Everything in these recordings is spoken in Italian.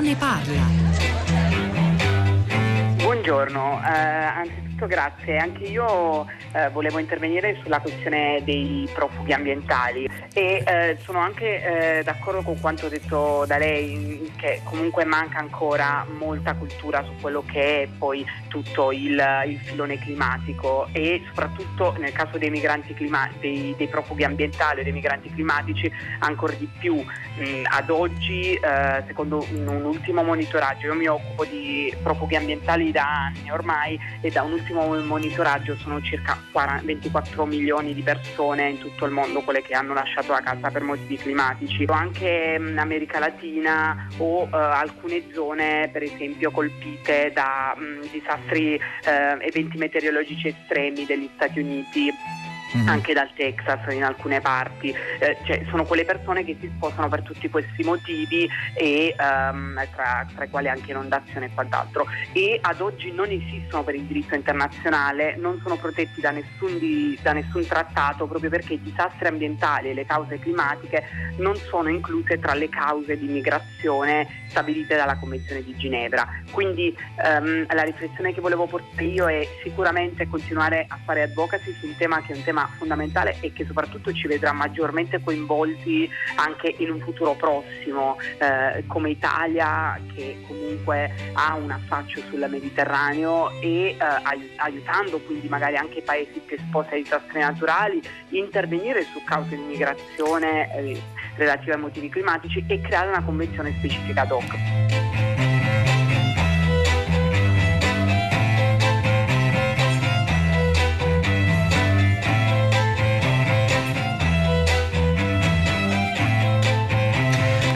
ne parla. Buongiorno, eh, anzitutto grazie. Anche io eh, volevo intervenire sulla questione dei profughi ambientali e eh, sono anche eh, d'accordo con quanto detto da lei che comunque manca ancora molta cultura su quello che è poi tutto il, il filone climatico e soprattutto nel caso dei clima- dei, dei profughi ambientali o dei migranti climatici ancora di più. Mh, ad oggi eh, secondo un, un ultimo monitoraggio io mi occupo di profughi ambientali da anni ormai e da un ultimo monitoraggio sono circa 40, 24 milioni di persone in tutto il mondo quelle che hanno lasciato la casa per motivi climatici. Anche in America Latina o eh, alcune zone per esempio colpite da mh, disastri, eh, eventi meteorologici estremi degli Stati Uniti mm-hmm. anche dal Texas in alcune parti, eh, cioè, sono quelle persone che si sposano per tutti questi motivi e um, tra, tra, i quali anche inondazione e quant'altro e ad oggi non esistono per il diritto internazionale, non sono protetti da nessun, di, da nessun trattato proprio perché i disastri ambientali e le cause climatiche non sono incluse tra le cause di migrazione stabilite dalla Convenzione di Ginevra. Quindi um, la riflessione che volevo portare io è sicuramente continuare a fare advocacy su un tema che è un tema fondamentale e che soprattutto ci vedrà maggiormente coinvolti anche in un futuro prossimo eh, come Italia che comunque ha un affaccio sul Mediterraneo e eh, aiutando quindi magari anche i paesi più esposti ai disastri naturali intervenire su cause di migrazione eh, relative ai motivi climatici e creare una convenzione specifica ad hoc.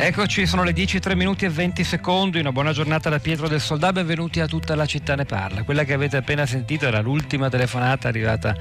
Eccoci, sono le 10, 3 minuti e 20 secondi. Una buona giornata da Pietro del Soldà. Benvenuti a tutta la città ne parla. Quella che avete appena sentito era l'ultima telefonata arrivata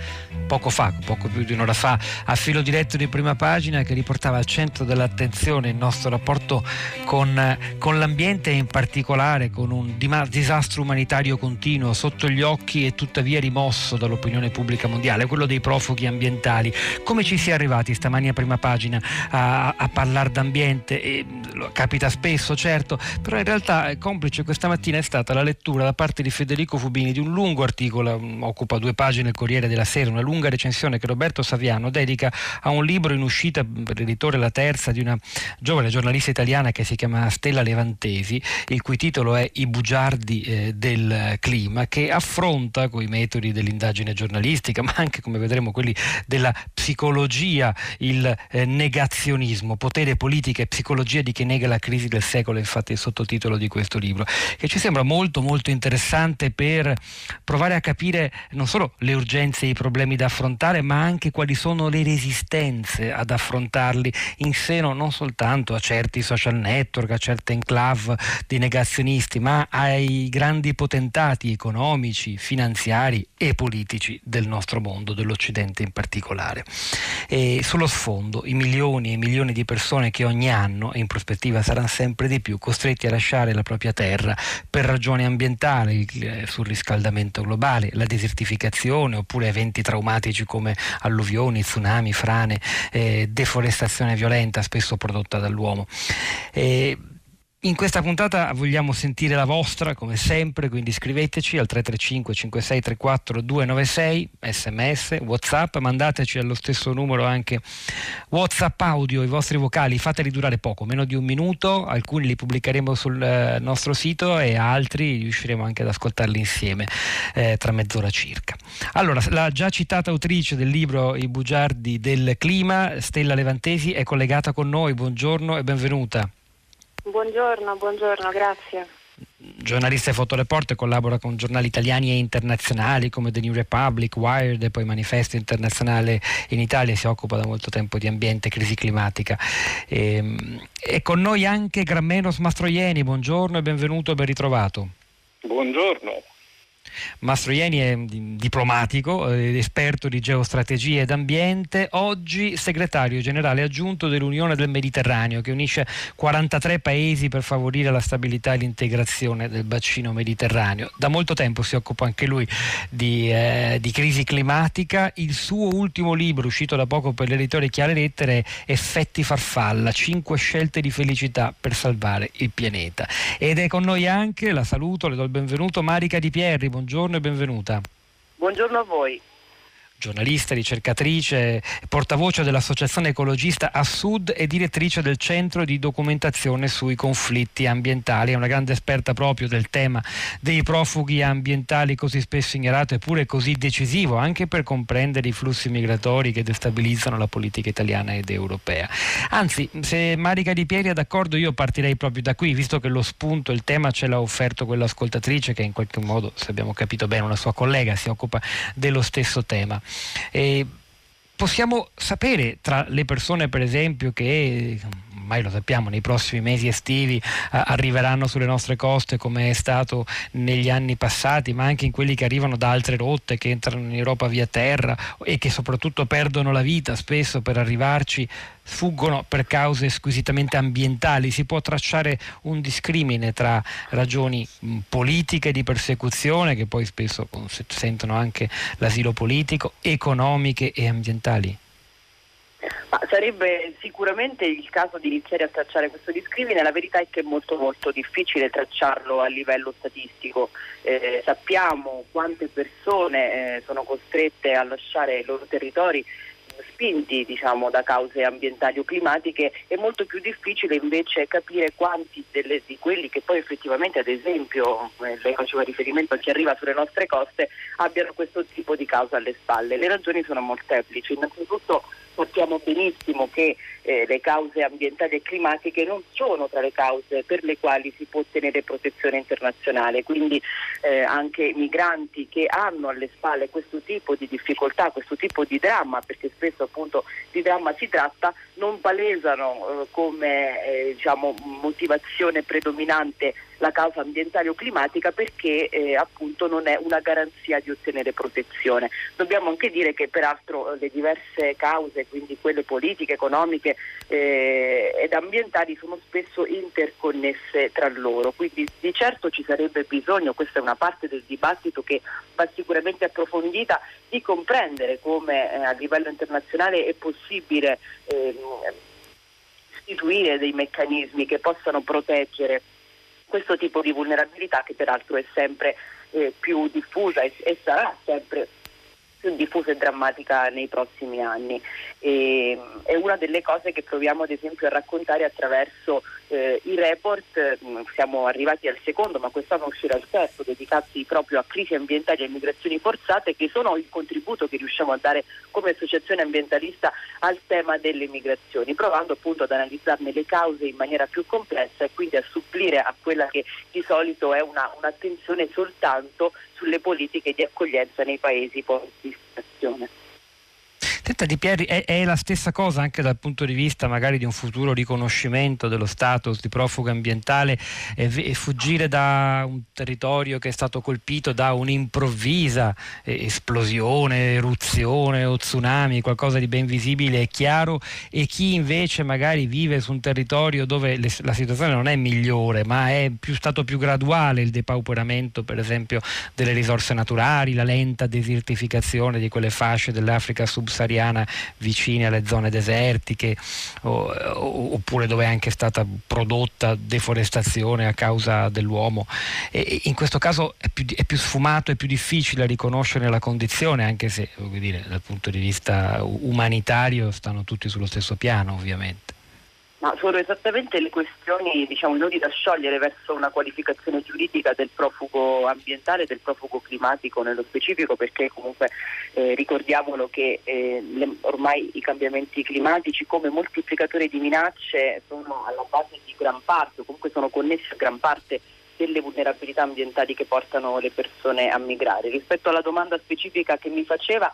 poco fa, poco più di un'ora fa, a filo diretto di prima pagina che riportava al centro dell'attenzione il nostro rapporto con, con l'ambiente e in particolare con un disastro umanitario continuo sotto gli occhi e tuttavia rimosso dall'opinione pubblica mondiale, quello dei profughi ambientali. Come ci si è arrivati stamani a prima pagina a, a parlare d'ambiente? E, capita spesso certo, però in realtà eh, complice questa mattina è stata la lettura da parte di Federico Fubini di un lungo articolo, mm, occupa due pagine il Corriere della Sera, una lunga recensione che Roberto Saviano dedica a un libro in uscita per l'editore La Terza di una giovane giornalista italiana che si chiama Stella Levantesi, il cui titolo è I bugiardi eh, del clima, che affronta con i metodi dell'indagine giornalistica, ma anche come vedremo quelli della psicologia, il eh, negazionismo, potere, politica e psicologia di chi nega la crisi del secolo, infatti il sottotitolo di questo libro, che ci sembra molto molto interessante per provare a capire non solo le urgenze e i problemi da affrontare, ma anche quali sono le resistenze ad affrontarli in seno non soltanto a certi social network, a certe enclave di negazionisti, ma ai grandi potentati economici, finanziari e politici del nostro mondo, dell'Occidente in particolare. E sullo sfondo i milioni e milioni di persone che ogni anno, in prospettiva saranno sempre di più costretti a lasciare la propria terra per ragioni ambientali, il surriscaldamento globale, la desertificazione oppure eventi traumatici come alluvioni, tsunami, frane, eh, deforestazione violenta spesso prodotta dall'uomo. Eh, in questa puntata vogliamo sentire la vostra, come sempre, quindi scriveteci al 335 5634 296, sms, whatsapp, mandateci allo stesso numero anche whatsapp audio, i vostri vocali, fateli durare poco, meno di un minuto, alcuni li pubblicheremo sul eh, nostro sito e altri riusciremo anche ad ascoltarli insieme eh, tra mezz'ora circa. Allora, la già citata autrice del libro I bugiardi del clima, Stella Levantesi, è collegata con noi, buongiorno e benvenuta. Buongiorno, buongiorno, grazie. Giornalista e fotoreporter, collabora con giornali italiani e internazionali come The New Republic, Wired e poi Manifesto Internazionale in Italia, si occupa da molto tempo di ambiente e crisi climatica. E, ehm, e con noi anche Grammenos Mastroieni, buongiorno e benvenuto e ben ritrovato. Buongiorno. Mastroieni è diplomatico, eh, esperto di geostrategia ed ambiente, oggi segretario generale aggiunto dell'Unione del Mediterraneo che unisce 43 paesi per favorire la stabilità e l'integrazione del bacino mediterraneo. Da molto tempo si occupa anche lui di, eh, di crisi climatica. Il suo ultimo libro, uscito da poco per l'editore Chiare Lettere, è Effetti farfalla, 5 scelte di felicità per salvare il pianeta. Ed è con noi anche, la saluto, le do il benvenuto, Marica Di Pierri, buongiorno e benvenuta. Buongiorno a voi giornalista, ricercatrice, portavoce dell'Associazione Ecologista a Sud e direttrice del Centro di Documentazione sui conflitti ambientali. È una grande esperta proprio del tema dei profughi ambientali così spesso ignorato eppure così decisivo anche per comprendere i flussi migratori che destabilizzano la politica italiana ed europea. Anzi, se Marica Di Pieri è d'accordo io partirei proprio da qui, visto che lo spunto, il tema ce l'ha offerto quell'ascoltatrice che in qualche modo, se abbiamo capito bene, una sua collega si occupa dello stesso tema. E possiamo sapere tra le persone, per esempio, che ormai lo sappiamo, nei prossimi mesi estivi eh, arriveranno sulle nostre coste come è stato negli anni passati, ma anche in quelli che arrivano da altre rotte, che entrano in Europa via terra e che soprattutto perdono la vita spesso per arrivarci fuggono per cause squisitamente ambientali. Si può tracciare un discrimine tra ragioni politiche di persecuzione, che poi spesso sentono anche l'asilo politico, economiche e ambientali? Ma sarebbe sicuramente il caso di iniziare a tracciare questo discrimine, la verità è che è molto molto difficile tracciarlo a livello statistico. Eh, sappiamo quante persone eh, sono costrette a lasciare i loro territori spinti diciamo, da cause ambientali o climatiche, è molto più difficile invece capire quanti delle, di quelli che poi effettivamente, ad esempio, eh, lei faceva riferimento a chi arriva sulle nostre coste, abbiano questo tipo di causa alle spalle. Le ragioni sono molteplici. Innanzitutto sappiamo benissimo che eh, le cause ambientali e climatiche non sono tra le cause per le quali si può ottenere protezione internazionale, quindi eh, anche migranti che hanno alle spalle questo tipo di difficoltà, questo tipo di dramma, perché spesso appunto di dramma si tratta, non palesano eh, come eh, diciamo, motivazione predominante la causa ambientale o climatica perché eh, appunto non è una garanzia di ottenere protezione. Dobbiamo anche dire che peraltro le diverse cause, quindi quelle politiche, economiche eh, ed ambientali sono spesso interconnesse tra loro, quindi di certo ci sarebbe bisogno, questa è una parte del dibattito che va sicuramente approfondita, di comprendere come eh, a livello internazionale è possibile ehm, istituire dei meccanismi che possano proteggere questo tipo di vulnerabilità che peraltro è sempre eh, più diffusa e, e sarà sempre più diffusa e drammatica nei prossimi anni. E, è una delle cose che proviamo ad esempio a raccontare attraverso eh, i report, mm, siamo arrivati al secondo, ma quest'anno uscirà il terzo, dedicati proprio a crisi ambientali e migrazioni forzate, che sono il contributo che riusciamo a dare come associazione ambientalista al tema delle migrazioni, provando appunto ad analizzarne le cause in maniera più complessa e quindi a supplire a quella che di solito è una, un'attenzione soltanto sulle politiche di accoglienza nei paesi post destinazione. Senta Di Pieri, è, è, la stessa cosa anche dal punto di vista magari di un futuro riconoscimento dello status di profugo ambientale e, e fuggire da un territorio che è stato colpito da un'improvvisa eh, esplosione, eruzione o tsunami, qualcosa di ben visibile e chiaro e chi invece magari vive su un territorio dove le, la situazione non è migliore ma è più, stato più graduale il depauperamento per esempio delle risorse naturali, la lenta desertificazione di quelle fasce dell'Africa subsahariana sahariana vicine alle zone desertiche oppure dove è anche stata prodotta deforestazione a causa dell'uomo. E in questo caso è più, è più sfumato e più difficile riconoscere la condizione, anche se dire, dal punto di vista umanitario stanno tutti sullo stesso piano ovviamente. Ma sono esattamente le questioni, diciamo, nodi da sciogliere verso una qualificazione giuridica del profugo ambientale del profugo climatico nello specifico, perché comunque eh, ricordiamolo che eh, le, ormai i cambiamenti climatici come moltiplicatore di minacce sono alla base di gran parte, o comunque sono connessi a gran parte delle vulnerabilità ambientali che portano le persone a migrare. Rispetto alla domanda specifica che mi faceva,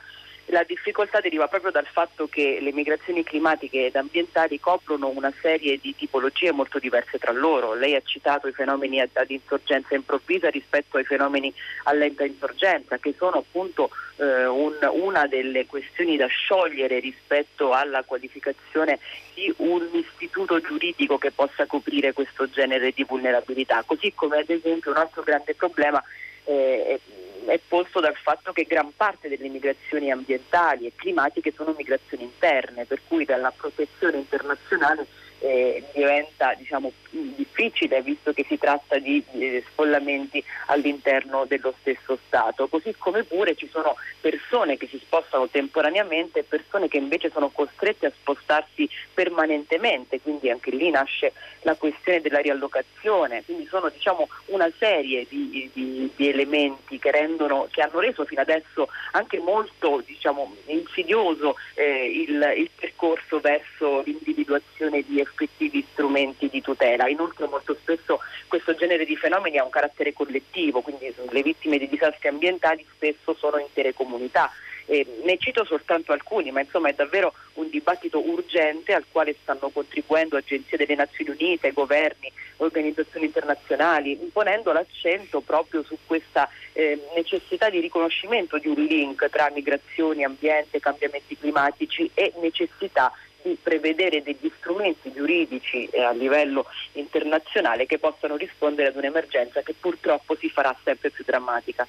La difficoltà deriva proprio dal fatto che le migrazioni climatiche ed ambientali coprono una serie di tipologie molto diverse tra loro. Lei ha citato i fenomeni ad, insorgenza improvvisa rispetto ai fenomeni a lenta insorgenza, che sono appunto eh, un, una delle questioni da sciogliere rispetto alla qualificazione di un istituto giuridico che possa coprire questo genere di vulnerabilità. Così come ad esempio un altro grande problema eh, è posto dal fatto che gran parte delle migrazioni ambientali e climatiche sono migrazioni interne, per cui dalla protezione internazionale eh, diventa diciamo, difficile visto che si tratta di eh, sfollamenti all'interno dello stesso Stato, così come pure ci sono persone che si spostano temporaneamente e persone che invece sono costrette a spostarsi permanentemente, quindi anche lì nasce la questione della riallocazione, quindi sono diciamo, una serie di, di, di elementi che, rendono, che, hanno reso fino adesso anche molto diciamo, insidioso eh, il, il percorso verso l'individuazione di effettivi strumenti di tutela. Inoltre molto spesso questo genere di fenomeni ha un carattere collettivo, quindi le vittime di disastri ambientali spesso sono intere comunità. Eh, ne cito soltanto alcuni, ma insomma è davvero un dibattito urgente al quale stanno contribuendo agenzie delle Nazioni Unite, governi, organizzazioni internazionali, imponendo l'accento proprio su questa eh, necessità di riconoscimento di un link tra migrazioni, ambiente, cambiamenti climatici e necessità di prevedere degli strumenti giuridici eh, a livello internazionale che possano rispondere ad un'emergenza che purtroppo si farà sempre più drammatica.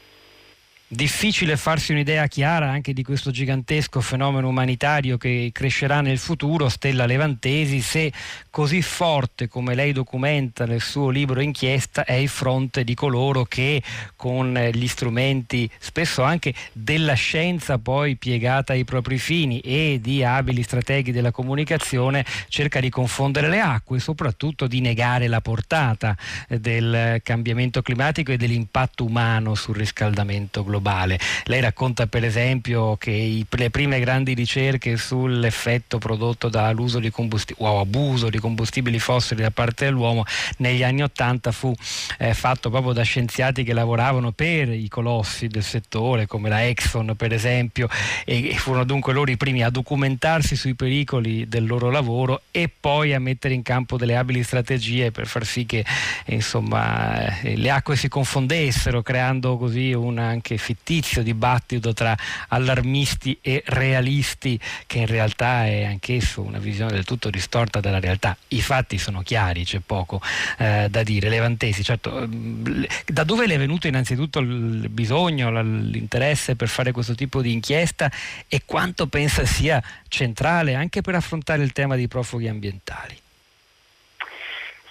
Difficile farsi un'idea chiara anche di questo gigantesco fenomeno umanitario che crescerà nel futuro, Stella Levantesi, se così forte come lei documenta nel suo libro inchiesta è il fronte di coloro che con gli strumenti spesso anche della scienza poi piegata ai propri fini e di abili strateghi della comunicazione cerca di confondere le acque e soprattutto di negare la portata del cambiamento climatico e dell'impatto umano sul riscaldamento globale globale. Lei racconta per esempio che i, le prime grandi ricerche sull'effetto prodotto dall'uso di combustibili o abuso di combustibili fossili da parte dell'uomo negli anni Ottanta fu eh, fatto proprio da scienziati che lavoravano per i colossi del settore come la Exxon per esempio e, e furono dunque loro i primi a documentarsi sui pericoli del loro lavoro e poi a mettere in campo delle abili strategie per far sì che insomma, eh, le acque si confondessero creando così una anche fittizio dibattito tra allarmisti e realisti che in realtà è anch'esso una visione del tutto distorta della realtà. I fatti sono chiari, c'è poco eh, da dire. Levantesi, certo, mm, da dove le è venuto innanzitutto il bisogno, l'interesse per fare questo tipo di inchiesta e quanto pensa sia centrale anche per affrontare il tema dei profughi ambientali?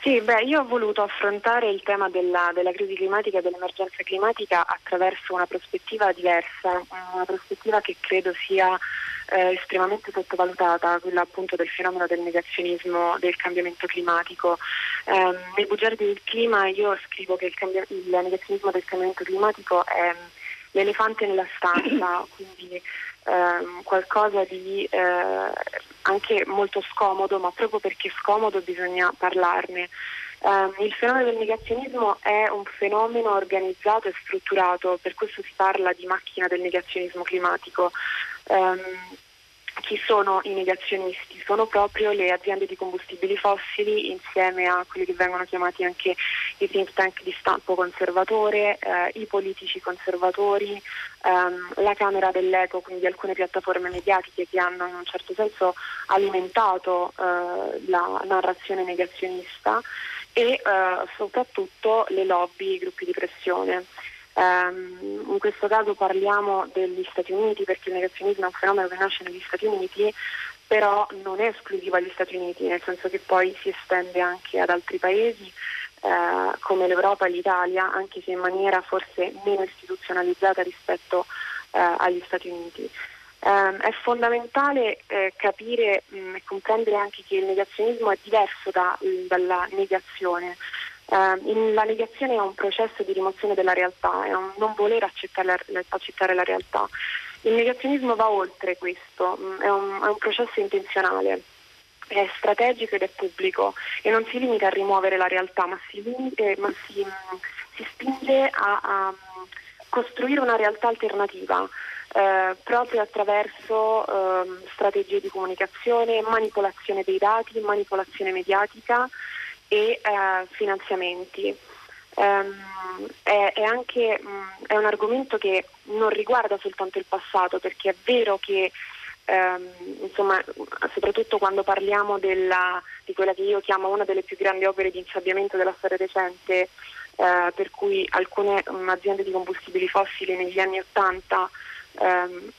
Sì, beh, io ho voluto affrontare il tema della, della, crisi climatica e dell'emergenza climatica attraverso una prospettiva diversa, una prospettiva che credo sia eh, estremamente sottovalutata, quella appunto del fenomeno del negazionismo del cambiamento climatico. Eh, nei bugiardi del clima io scrivo che il, cambia- il negazionismo del cambiamento climatico è l'elefante nella stanza, quindi ehm, qualcosa di eh, anche molto scomodo, ma proprio perché scomodo bisogna parlarne. Um, il fenomeno del negazionismo è un fenomeno organizzato e strutturato, per questo si parla di macchina del negazionismo climatico. Um, chi sono i negazionisti? Sono proprio le aziende di combustibili fossili insieme a quelli che vengono chiamati anche i think tank di stampo conservatore, eh, i politici conservatori, ehm, la Camera dell'Eco, quindi alcune piattaforme mediatiche che hanno in un certo senso alimentato eh, la narrazione negazionista e eh, soprattutto le lobby, i gruppi di pressione. Um, in questo caso parliamo degli Stati Uniti perché il negazionismo è un fenomeno che nasce negli Stati Uniti, però non è esclusivo agli Stati Uniti, nel senso che poi si estende anche ad altri paesi eh, come l'Europa e l'Italia, anche se in maniera forse meno istituzionalizzata rispetto eh, agli Stati Uniti. Um, è fondamentale eh, capire mm, e comprendere anche che il negazionismo è diverso da, dalla negazione. Uh, la negazione è un processo di rimozione della realtà, è un non voler accettare la, accettare la realtà. Il negazionismo va oltre questo, mm, è un, è un processo intenzionale è strategico ed è pubblico e non si limita a rimuovere la realtà, ma si, limite, ma si, si spinge a, a, costruire una realtà alternativa. Eh, proprio attraverso eh, strategie di comunicazione, manipolazione dei dati, manipolazione mediatica e eh, finanziamenti. Um, è, è, anche um, è un argomento che non riguarda soltanto il passato, perché è vero che um, insomma, soprattutto quando parliamo della, di quella che io chiamo una delle più grandi opere di insabbiamento della storia recente, uh, per cui alcune aziende di combustibili fossili negli anni Ottanta ehm,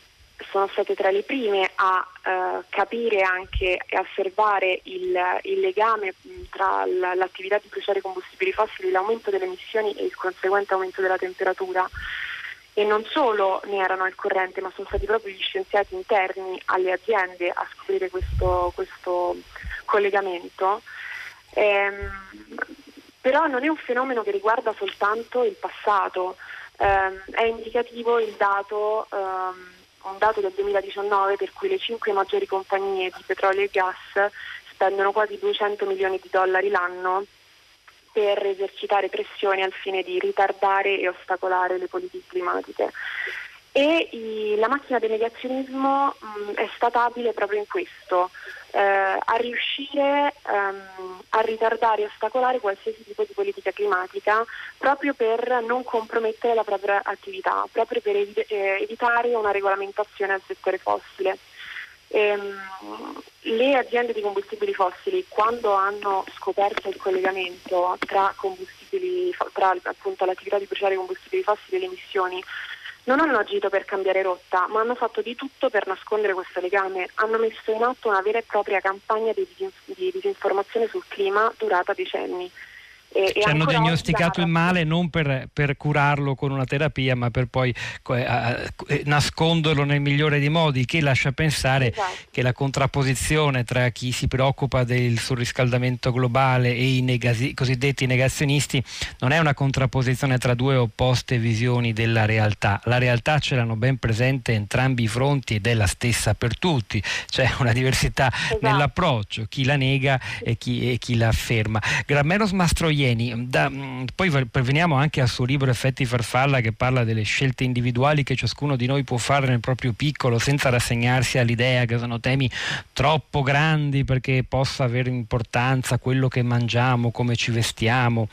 sono state tra le prime a eh, capire anche e osservare il, il legame tra l'attività di bruciare combustibili fossili, l'aumento delle emissioni e il conseguente aumento della temperatura. E non solo ne erano al corrente, ma sono stati proprio gli scienziati interni alle aziende a scoprire questo, questo collegamento. Ehm, però non è un fenomeno che riguarda soltanto il passato, ehm, è indicativo il dato, ehm, un dato del 2019 per cui le cinque maggiori compagnie di petrolio e gas spendono quasi 200 milioni di dollari l'anno per esercitare pressioni al fine di ritardare e ostacolare le politiche climatiche e i, la macchina del negazionismo mh, è stata abile proprio in questo, eh, a riuscire ehm, a ritardare e ostacolare qualsiasi tipo di politica climatica proprio per non compromettere la propria attività, proprio per ev- eh, evitare una regolamentazione al settore fossile. Ehm, le aziende di combustibili fossili quando hanno scoperto il collegamento tra, tra appunto, l'attività di bruciare combustibili fossili e le emissioni non hanno agito per cambiare rotta, ma hanno fatto di tutto per nascondere questo legame. Hanno messo in atto una vera e propria campagna di, di disinformazione sul clima durata decenni. E, Ci hanno diagnosticato il male non per, per, curarlo con una terapia, ma per poi eh, eh, nasconderlo nel migliore dei modi, che lascia pensare esatto. che la contrapposizione tra chi si preoccupa del surriscaldamento globale e i negasi- cosiddetti negazionisti non è una contrapposizione tra due opposte visioni della realtà. La realtà ce l'hanno ben presente entrambi i fronti ed è la stessa per tutti. C'è una diversità esatto. nell'approccio, chi la nega e chi, e chi la afferma. Grammeros Mastroianni Ieni. Da, mm, poi veniamo anche al suo libro Effetti farfalla che parla delle scelte individuali che ciascuno di noi può fare nel proprio piccolo senza rassegnarsi all'idea che sono temi troppo grandi perché possa avere importanza quello che mangiamo, come ci vestiamo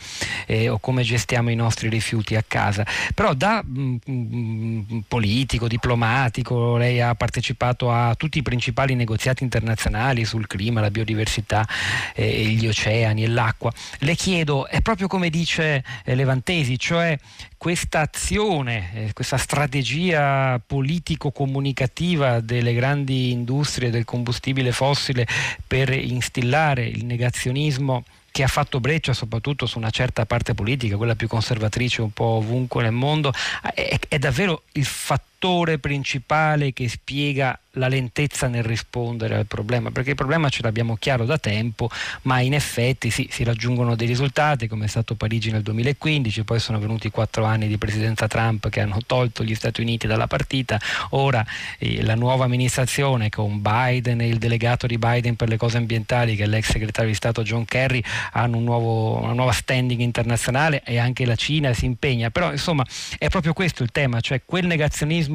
eh, o come gestiamo i nostri rifiuti a casa. Però da mh, mm, mm, politico, diplomatico, lei ha partecipato a tutti i principali negoziati internazionali sul clima, la biodiversità, eh, gli oceani e l'acqua. Le chiedo è proprio come dice eh, Levantesi, cioè questa azione, eh, questa strategia politico-comunicativa delle grandi industrie del combustibile fossile per instillare il negazionismo che ha fatto breccia soprattutto su una certa parte politica, quella più conservatrice un po' ovunque nel mondo, è, è davvero il fattore principale che spiega la lentezza nel rispondere al problema, perché il problema ce l'abbiamo chiaro da tempo, ma in effetti sì, si raggiungono dei risultati, come è stato Parigi nel 2015, poi sono venuti quattro anni di presidenza Trump che hanno tolto gli Stati Uniti dalla partita, ora eh, la nuova amministrazione con Biden e il delegato di Biden per le cose ambientali, che è l'ex segretario di Stato John Kerry, hanno un nuovo, una nuova standing internazionale e anche la Cina si impegna, però insomma è proprio questo il tema, cioè quel negazionismo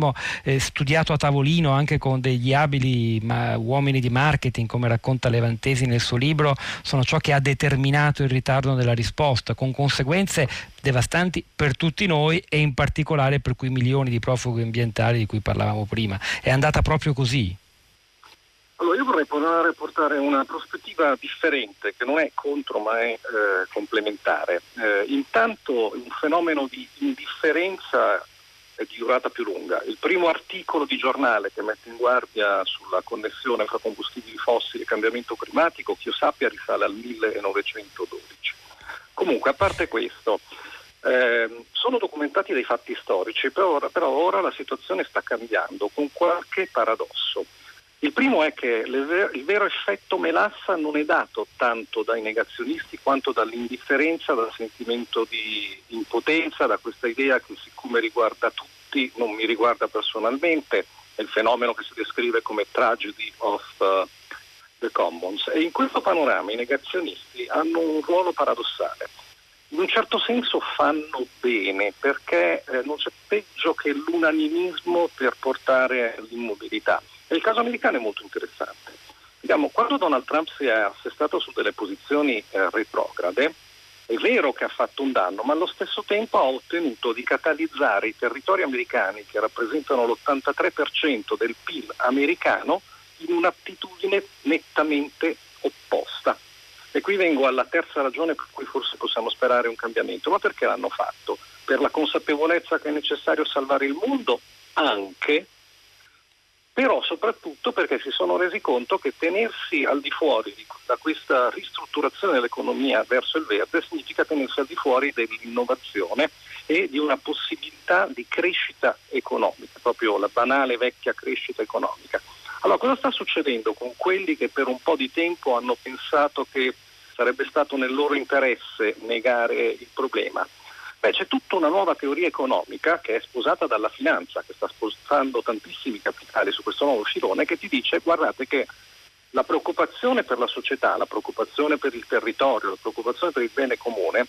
eh, studiato a tavolino anche con degli abili ma, uomini di marketing, come racconta Levantesi nel suo libro, sono ciò che ha determinato il ritardo della risposta, con conseguenze devastanti per tutti noi e in particolare per quei milioni di profughi ambientali di cui parlavamo prima. È andata proprio così. Allora, io vorrei portare una prospettiva differente, che non è contro ma è eh, complementare. Eh, intanto un fenomeno di indifferenza di durata più lunga. Il primo articolo di giornale che mette in guardia sulla connessione fra combustibili fossili e cambiamento climatico, che io sappia, risale al 1912. Comunque, a parte questo, eh, sono documentati dei fatti storici, però però ora la situazione sta cambiando con qualche paradosso. Il primo è che il vero effetto melassa non è dato tanto dai negazionisti quanto dall'indifferenza, dal sentimento di impotenza, da questa idea che siccome riguarda tutti, non mi riguarda personalmente, è il fenomeno che si descrive come tragedy of uh, the commons. E in questo panorama i negazionisti hanno un ruolo paradossale. in un certo senso fanno bene perché eh, non c'è peggio che l'unanimismo per portare all'immobilità. E il caso americano è molto interessante. Diciamo, quando Donald Trump si è assestato su delle posizioni eh, retrograde, è vero che ha fatto un danno, ma allo stesso tempo ha ottenuto di catalizzare i territori americani che rappresentano l'83% del PIL americano in un'attitudine nettamente opposta. E qui vengo alla terza ragione per cui forse possiamo sperare un cambiamento. Ma perché l'hanno fatto? Per la consapevolezza che è necessario salvare il mondo? Anche, però soprattutto perché si sono resi conto che tenersi al di fuori da questa ristrutturazione dell'economia verso il verde significa tenersi al di fuori dell'innovazione e di una possibilità di crescita economica, proprio la banale vecchia crescita economica. Allora, cosa sta succedendo con quelli che per un po' di tempo hanno pensato che sarebbe stato nel loro interesse negare il problema? Beh, c'è tutta una nuova teoria economica che è sposata dalla finanza, che sta spostando tantissimi capitali su questo nuovo filone, che ti dice guardate che la preoccupazione per la società, la preoccupazione per il territorio, la preoccupazione per il bene comune,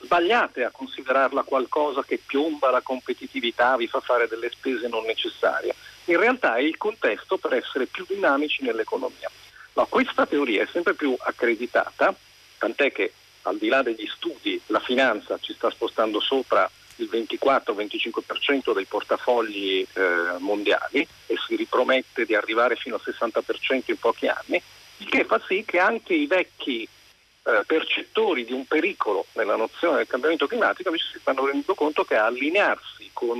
sbagliate a considerarla qualcosa che piomba la competitività, vi fa fare delle spese non necessarie in realtà è il contesto per essere più dinamici nell'economia. No, questa teoria è sempre più accreditata, tant'è che al di là degli studi la finanza ci sta spostando sopra il 24-25% dei portafogli eh, mondiali e si ripromette di arrivare fino al 60% in pochi anni, il che fa sì che anche i vecchi eh, percettori di un pericolo nella nozione del cambiamento climatico si stanno rendendo conto che allinearsi con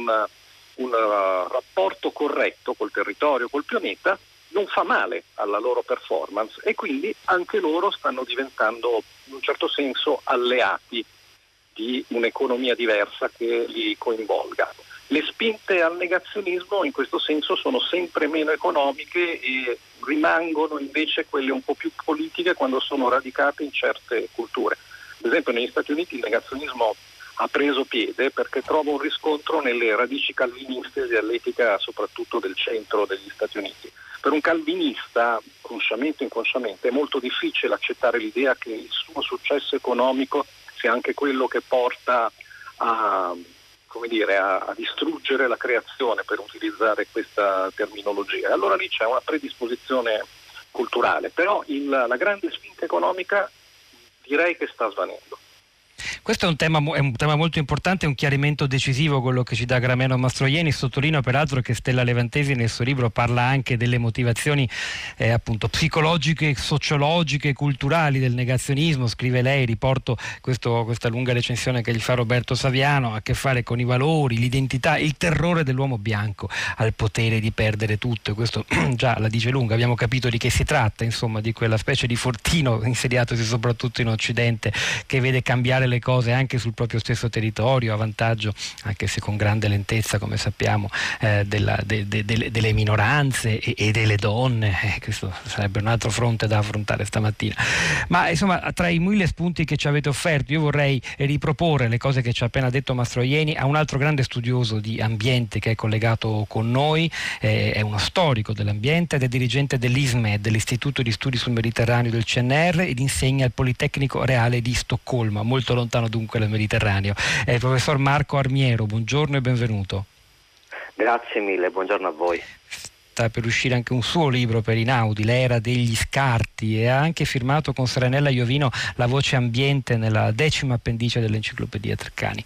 un uh, rapporto corretto col territorio, col pianeta, non fa male alla loro performance e quindi anche loro stanno diventando in un certo senso alleati di un'economia diversa che li coinvolga. Le spinte al negazionismo in questo senso sono sempre meno economiche e rimangono invece quelle un po' più politiche quando sono radicate in certe culture. Ad esempio negli Stati Uniti il negazionismo ha preso piede perché trova un riscontro nelle radici calviniste dell'etica soprattutto del centro degli Stati Uniti. Per un calvinista, consciamente o inconsciamente, è molto difficile accettare l'idea che il suo successo economico sia anche quello che porta a, dire, a, a distruggere la creazione, per utilizzare questa terminologia. Allora lì c'è una predisposizione culturale, però il, la grande spinta economica direi che sta svanendo. Questo è un, tema, è un tema molto importante, un chiarimento decisivo quello che ci dà Grameno Mastroieni. Sottolineo peraltro che Stella Levantesi nel suo libro parla anche delle motivazioni eh, appunto psicologiche, sociologiche, culturali del negazionismo. Scrive lei, riporto questo, questa lunga recensione che gli fa Roberto Saviano, ha a che fare con i valori, l'identità, il terrore dell'uomo bianco al potere di perdere tutto. E questo già la dice lunga, abbiamo capito di che si tratta, insomma, di quella specie di fortino insediatosi soprattutto in Occidente che vede cambiare le cose cose anche sul proprio stesso territorio, a vantaggio, anche se con grande lentezza, come sappiamo, eh, della, de, de, de, delle minoranze e, e delle donne. Eh, questo sarebbe un altro fronte da affrontare stamattina. Ma insomma, tra i mille spunti che ci avete offerto, io vorrei riproporre le cose che ci ha appena detto Mastroieni a un altro grande studioso di ambiente che è collegato con noi, eh, è uno storico dell'ambiente ed è dirigente dell'ISMED, dell'Istituto di Studi sul Mediterraneo del CNR ed insegna al Politecnico Reale di Stoccolma, molto lontano lontano dunque dal Mediterraneo. Eh, professor Marco Armiero, buongiorno e benvenuto. Grazie mille, buongiorno a voi sta per uscire anche un suo libro per Inaudi, L'era degli scarti, e ha anche firmato con Serenella Iovino la voce ambiente nella decima appendice dell'enciclopedia Treccani.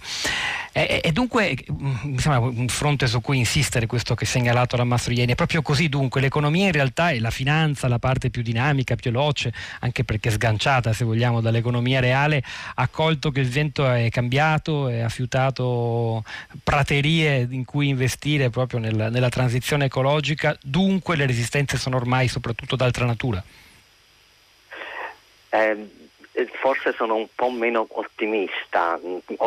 E, e, dunque mi sembra un fronte su cui insistere questo che ha segnalato la Mastroieni, è proprio così dunque, l'economia in realtà è la finanza, la parte più dinamica, più veloce, anche perché sganciata se vogliamo dall'economia reale, ha colto che il vento è cambiato e ha fiutato praterie in cui investire proprio nella, nella transizione ecologica dunque le resistenze sono ormai soprattutto d'altra natura? Eh, forse sono un po' meno ottimista,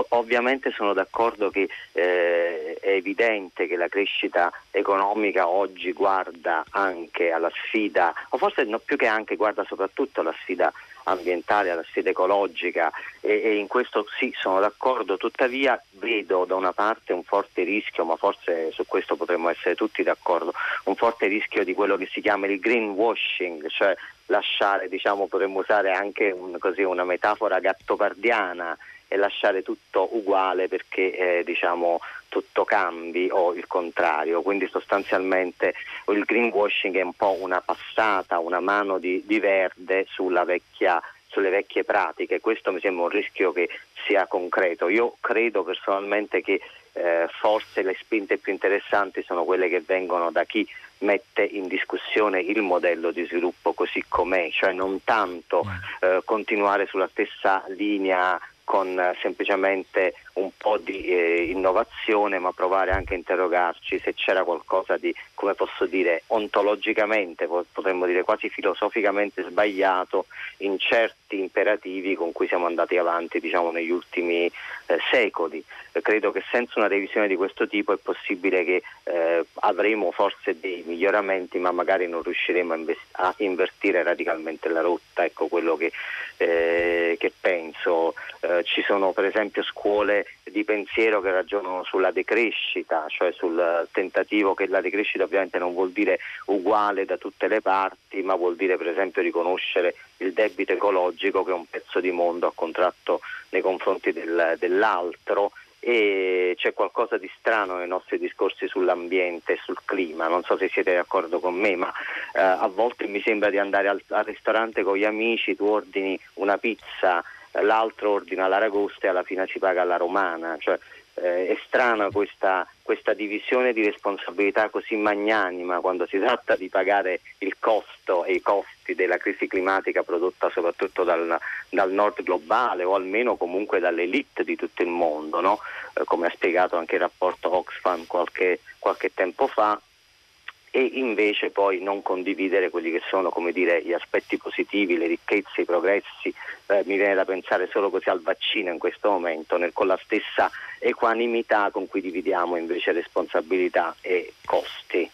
ovviamente sono d'accordo che eh, è evidente che la crescita economica oggi guarda anche alla sfida, o forse no, più che anche guarda soprattutto alla sfida ambientale, alla sfida ecologica. E, e, in questo sì sono d'accordo, tuttavia vedo da una parte un forte rischio, ma forse su questo potremmo essere tutti d'accordo, un forte rischio di quello che si chiama il greenwashing, cioè lasciare, diciamo, potremmo usare anche un, così, una metafora gattopardiana e lasciare tutto uguale perché eh, diciamo, tutto cambi o il contrario. Quindi sostanzialmente il greenwashing è un po' una passata, una mano di, di verde vecchia, sulle vecchie pratiche. Questo mi sembra un rischio che sia concreto. Io credo personalmente che eh, forse le spinte più interessanti sono quelle che vengono da chi mette in discussione il modello di sviluppo così com'è, cioè non tanto eh, continuare sulla stessa linea con eh, semplicemente un po' di eh, innovazione, ma provare anche a interrogarci se c'era qualcosa di, come posso dire, ontologicamente, potremmo dire quasi filosoficamente sbagliato in certi imperativi con cui siamo andati avanti diciamo, negli ultimi eh, secoli. Credo che senza una revisione di questo tipo è possibile che eh, avremo forse dei miglioramenti, ma magari non riusciremo a, invest- a invertire radicalmente la rotta. Ecco quello che, eh, che penso. Ci sono per esempio scuole di pensiero che ragionano sulla decrescita, cioè sul tentativo che la decrescita ovviamente non vuol dire uguale da tutte le parti, ma vuol dire per esempio riconoscere il debito ecologico che un pezzo di mondo ha contratto nei confronti del, dell'altro. E c'è qualcosa di strano nei nostri discorsi sull'ambiente e sul clima, non so se siete d'accordo con me, ma eh, a volte mi sembra di andare al, al ristorante con gli amici, tu ordini una pizza l'altro ordina l'aragosta e alla fine si paga la romana. Cioè, eh, è strana questa, questa, divisione di responsabilità così magnanima quando si tratta di pagare il costo e i costi della crisi climatica prodotta soprattutto dal, dal nord globale o almeno comunque dall'elite di tutto il mondo, no? eh, come ha spiegato anche il rapporto Oxfam qualche, qualche tempo fa e invece poi non condividere quelli che sono dire, gli aspetti positivi, le ricchezze, i progressi. Eh, mi viene da pensare solo così al vaccino in questo momento, nel, con la stessa equanimità con cui dividiamo invece responsabilità e costi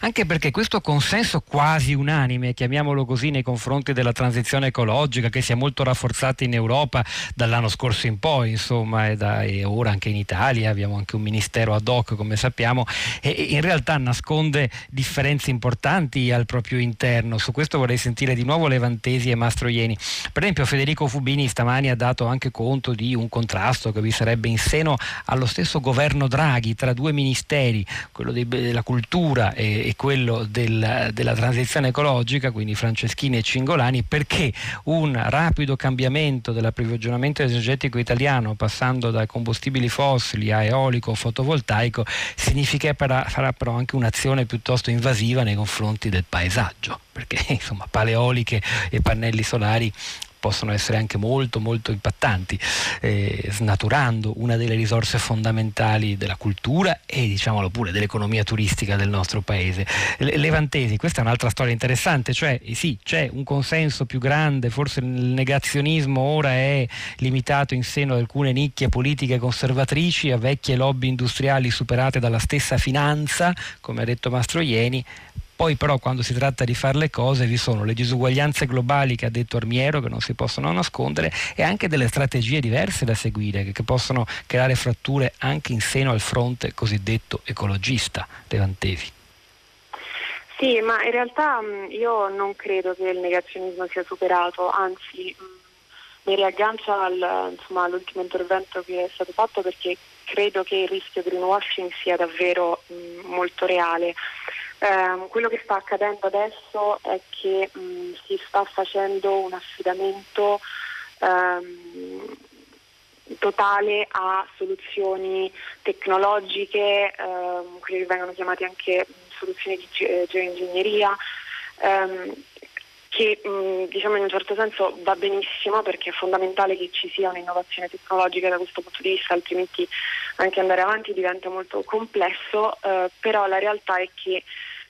anche perché questo consenso quasi unanime, chiamiamolo così, nei confronti della transizione ecologica che si è molto rafforzata in Europa dall'anno scorso in poi, insomma, e, da, e ora anche in Italia abbiamo anche un ministero ad hoc, come sappiamo, e, e in realtà nasconde differenze importanti al proprio interno. Su questo vorrei sentire di nuovo Levantesi e Mastroieni. Per esempio Federico Fubini stamani ha dato anche conto di un contrasto che vi sarebbe in seno allo stesso governo Draghi tra due ministeri, quello dei, della cultura e, e quello del, della transizione ecologica, quindi Franceschini e Cingolani, perché un rapido cambiamento dell'approvvigionamento energetico italiano, passando dai combustibili fossili a eolico o fotovoltaico, significherà farà però anche un'azione piuttosto invasiva nei confronti del paesaggio, perché insomma paleoliche e pannelli solari possono essere anche molto molto impattanti, eh, snaturando una delle risorse fondamentali della cultura e diciamolo pure dell'economia turistica del nostro paese. Le- Levantesi, questa è un'altra storia interessante, cioè eh, sì, c'è un consenso più grande, forse il negazionismo ora è limitato in seno ad alcune nicchie politiche conservatrici, a vecchie lobby industriali superate dalla stessa finanza, come ha detto Mastro Ieni, poi però quando si tratta di fare le cose vi sono le disuguaglianze globali che ha detto Armiero che non si possono nascondere e anche delle strategie diverse da seguire che possono creare fratture anche in seno al fronte cosiddetto ecologista Levantesi. Sì, ma in realtà io non credo che il negazionismo sia superato, anzi mi riaggancio al, insomma, all'ultimo intervento che è stato fatto perché credo che il rischio greenwashing sia davvero mh, molto reale. Eh, quello che sta accadendo adesso è che mh, si sta facendo un affidamento ehm, totale a soluzioni tecnologiche, ehm, quelle che vengono chiamate anche soluzioni di ge- geoingegneria. Ehm, che mh, diciamo in un certo senso va benissimo perché è fondamentale che ci sia un'innovazione tecnologica da questo punto di vista, altrimenti anche andare avanti diventa molto complesso, eh, però la realtà è che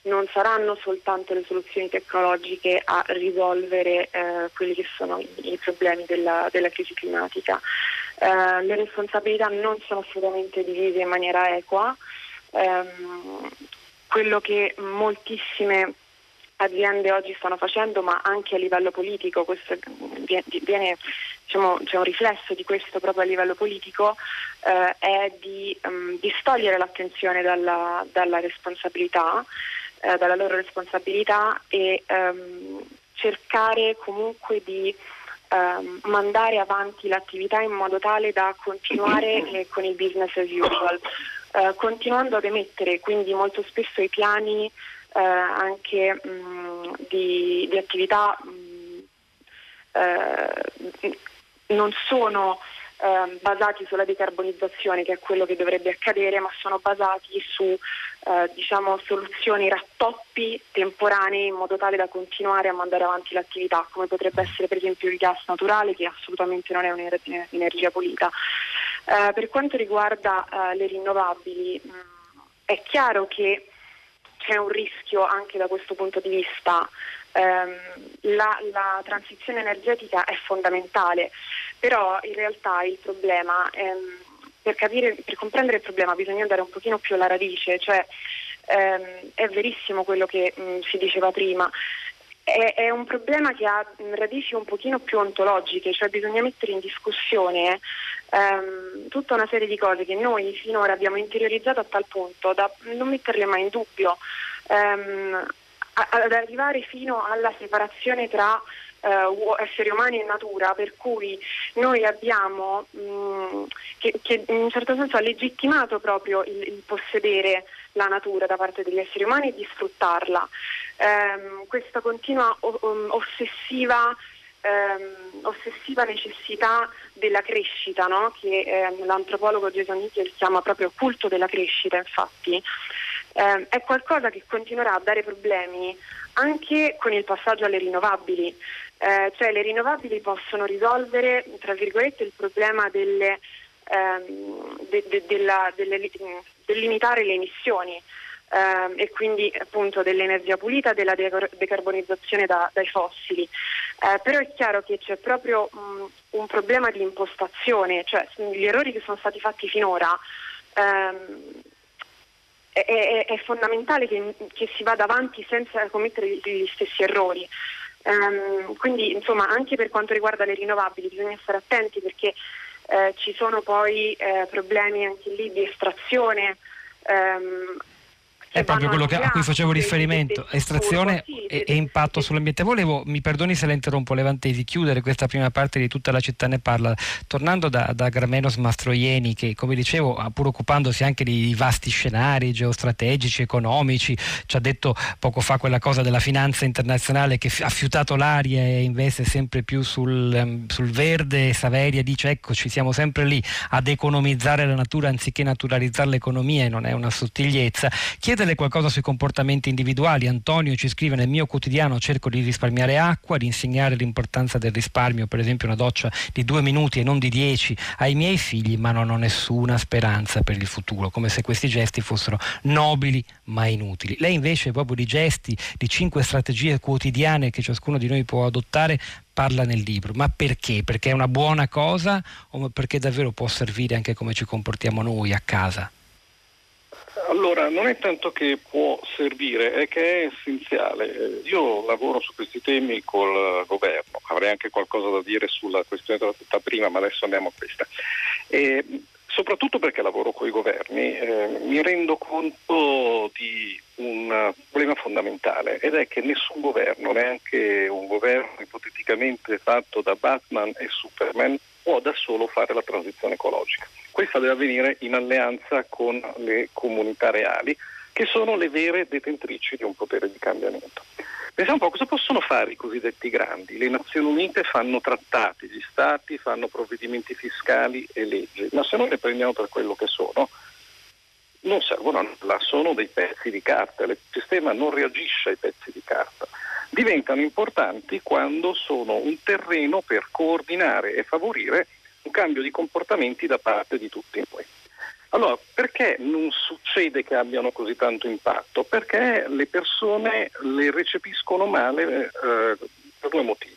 non saranno soltanto le soluzioni tecnologiche a risolvere eh, quelli che sono i, i problemi della, della, crisi climatica. Eh, le responsabilità non sono assolutamente divise in maniera equa. Ehm, quello che moltissime aziende oggi stanno facendo, ma anche a livello politico, questo viene, diciamo, c'è un riflesso di questo proprio a livello politico, eh, è di um, distogliere l'attenzione dalla, dalla responsabilità, eh, dalla loro responsabilità e um, cercare comunque di ehm, mandare avanti l'attività in modo tale da continuare eh, con il business as usual, eh, continuando ad emettere quindi molto spesso i piani eh, anche mh, di, di, attività mh, eh, non sono eh, basati sulla decarbonizzazione, che è quello che dovrebbe accadere, ma sono basati su eh, diciamo, soluzioni rattoppi temporanei in modo tale da continuare a mandare avanti l'attività, come potrebbe essere per esempio il gas naturale, che assolutamente non è un'energia pulita. Eh, per quanto riguarda eh, le rinnovabili, mh, è chiaro che c'è un rischio anche da questo punto di vista. Um, la, la, transizione energetica è fondamentale, però in realtà il problema, um, per, capire, per, comprendere il problema bisogna andare un pochino più alla radice, cioè um, è verissimo quello che mm, si diceva prima, è, è, un problema che ha radici un pochino più ontologiche, cioè bisogna mettere in discussione ehm, tutta una serie di cose che noi finora abbiamo interiorizzato a tal punto da non metterle mai in dubbio, ehm, ad arrivare fino alla separazione tra uh, esseri umani e natura, per cui noi abbiamo, mh, mm, che, che, in un certo senso ha legittimato proprio il, il, possedere la natura da parte degli esseri umani e di sfruttarla. Um, questa continua o, ossessiva ehm, ossessiva necessità della crescita, no? che eh, l'antropologo Jason Nickel chiama proprio culto della crescita, infatti, eh, è qualcosa che continuerà a dare problemi anche con il passaggio alle rinnovabili. Eh, cioè le rinnovabili possono risolvere, tra virgolette, il problema delle, ehm, de, de, della, delle, del limitare le emissioni ehm, e quindi appunto dell'energia pulita, della decarbonizzazione da, dai fossili. Eh, però è chiaro che c'è proprio mh, un problema di impostazione, cioè gli errori che sono stati fatti finora ehm, è, è, è, fondamentale che, che, si vada avanti senza commettere gli stessi errori. Um, quindi insomma anche per quanto riguarda le rinnovabili bisogna stare attenti perché eh, ci sono poi eh, problemi anche lì di estrazione um, è proprio quello che, a cui facevo riferimento, estrazione e, e, impatto sull'ambiente. Volevo, mi perdoni se la interrompo, Levantesi, chiudere questa prima parte di tutta la città ne parla, tornando da, da Gramenos Mastroieni, che come dicevo, pur occupandosi anche di vasti scenari geostrategici, economici, ci ha detto poco fa quella cosa della finanza internazionale che ha fiutato l'aria e investe sempre più sul, ehm, sul verde, Saveria dice eccoci, siamo sempre lì ad economizzare la natura anziché naturalizzare l'economia e non è una sottigliezza. Chiede chiederle qualcosa sui comportamenti individuali. Antonio ci scrive nel mio quotidiano cerco di risparmiare acqua, di insegnare l'importanza del risparmio, per esempio una doccia di due minuti e non di dieci ai miei figli, ma non ho nessuna speranza per il futuro, come se questi gesti fossero nobili ma inutili. Lei invece proprio di gesti, di cinque strategie quotidiane che ciascuno di noi può adottare, parla nel libro. Ma perché? Perché è una buona cosa o perché davvero può servire anche come ci comportiamo noi a casa? Allora, non è tanto che può servire, è che è essenziale. Io lavoro su questi temi col governo, avrei anche qualcosa da dire sulla questione della città prima, ma adesso andiamo a questa. E soprattutto perché lavoro con i governi, eh, mi rendo conto di un problema fondamentale ed è che nessun governo, neanche un governo ipoteticamente fatto da Batman e Superman, può da solo fare la transizione ecologica. Questa deve avvenire in alleanza con le comunità reali, che sono le vere detentrici di un potere di cambiamento. Pensiamo un po' cosa possono fare i cosiddetti grandi. Le Nazioni Unite fanno trattati, gli Stati fanno provvedimenti fiscali e leggi, ma se noi le prendiamo per quello che sono, non servono a nulla, sono dei pezzi di carta, il sistema non reagisce ai pezzi di carta. Diventano importanti quando sono un terreno per coordinare e favorire un cambio di comportamenti da parte di tutti noi. Allora, perché non succede che abbiano così tanto impatto? Perché le persone le recepiscono male eh, per due motivi.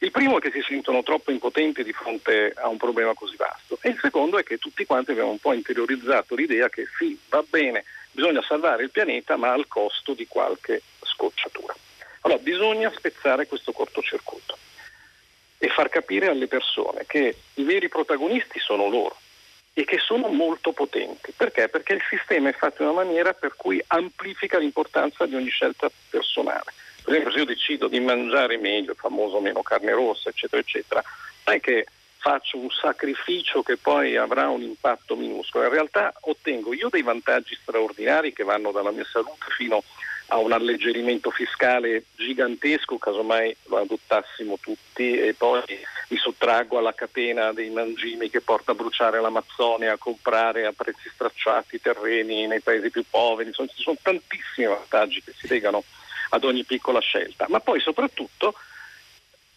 Il primo è che si sentono troppo impotenti di fronte a un problema così vasto e il secondo è che tutti quanti abbiamo un po' interiorizzato l'idea che sì, va bene, bisogna salvare il pianeta ma al costo di qualche scocciatura. Allora, bisogna spezzare questo cortocircuito e far capire alle persone che i veri protagonisti sono loro e che sono molto potenti. Perché? Perché il sistema è fatto in una maniera per cui amplifica l'importanza di ogni scelta personale. Per esempio se io decido di mangiare meglio, il famoso meno carne rossa, eccetera, eccetera, non è che faccio un sacrificio che poi avrà un impatto minuscolo, in realtà ottengo io dei vantaggi straordinari che vanno dalla mia salute fino a a un alleggerimento fiscale gigantesco, casomai lo adottassimo tutti e poi mi sottraggo alla catena dei mangimi che porta a bruciare l'Amazzonia, a comprare a prezzi stracciati terreni nei paesi più poveri, insomma ci sono tantissimi vantaggi che si legano ad ogni piccola scelta, ma poi soprattutto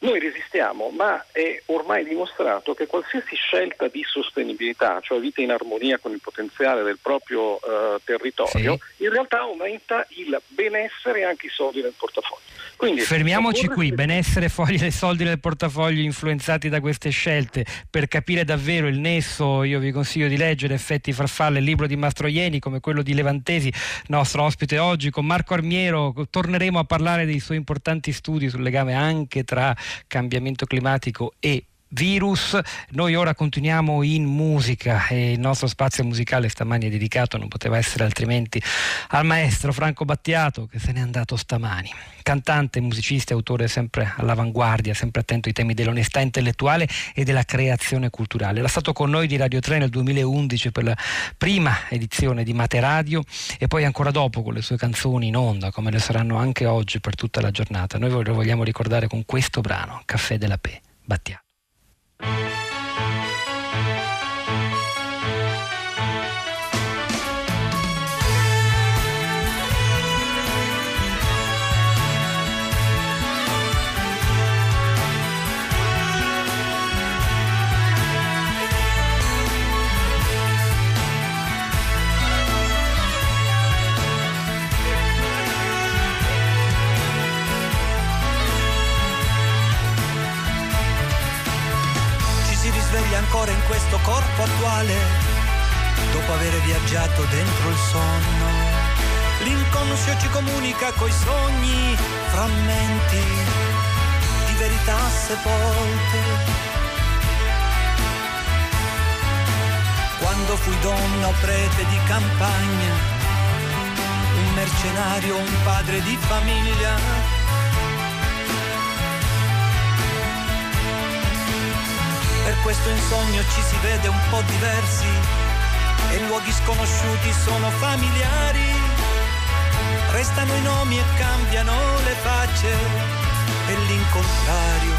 noi resistiamo, ma è ormai dimostrato che qualsiasi scelta di sostenibilità, cioè vita in armonia con il potenziale del proprio eh, territorio, sì. in realtà aumenta il benessere e anche i soldi nel portafoglio. Quindi, Fermiamoci qui, benessere, fogli e soldi nel portafoglio influenzati da queste scelte. Per capire davvero il nesso, io vi consiglio di leggere Effetti farfalle, il libro di Mastroieni come quello di Levantesi, nostro ospite oggi. Con Marco Armiero torneremo a parlare dei suoi importanti studi sul legame anche tra cambiamento climatico e virus. Noi ora continuiamo in musica e il nostro spazio musicale stamani è dedicato, non poteva essere altrimenti, al maestro Franco Battiato che se n'è andato stamani. Cantante, musicista e autore sempre all'avanguardia, sempre attento ai temi dell'onestà intellettuale e della creazione culturale. Era stato con noi di Radio 3 nel 2011 per la prima edizione di Mate Radio e poi ancora dopo con le sue canzoni in onda, come le saranno anche oggi per tutta la giornata. Noi lo vogliamo ricordare con questo brano, Caffè della Pe, Battiato. Ancora in questo corpo attuale, dopo aver viaggiato dentro il sonno. L'inconscio ci comunica coi sogni, frammenti di verità sepolte. Quando fui donna o prete di campagna, un mercenario, un padre di famiglia, Per questo in sogno ci si vede un po' diversi e luoghi sconosciuti sono familiari. Restano i nomi e cambiano le facce e l'incontrario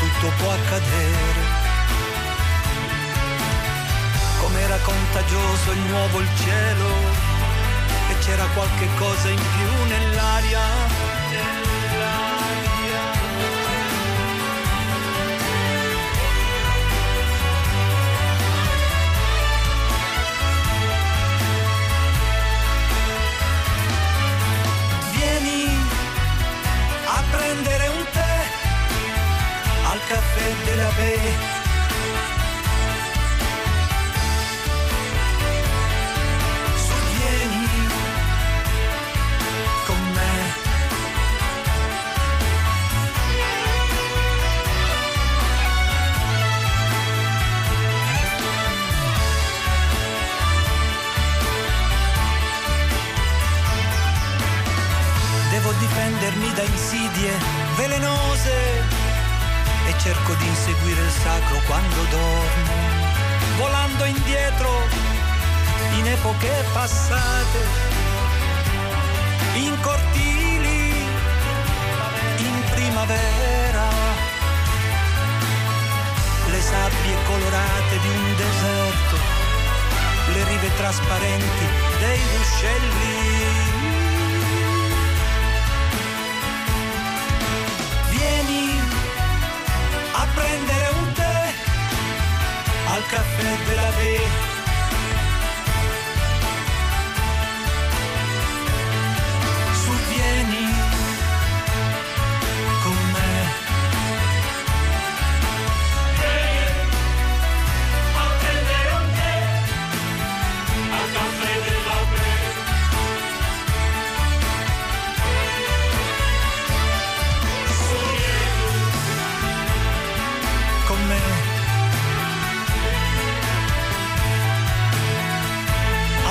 tutto può accadere. Com'era contagioso il nuovo il cielo e c'era qualche cosa in più nell'aria della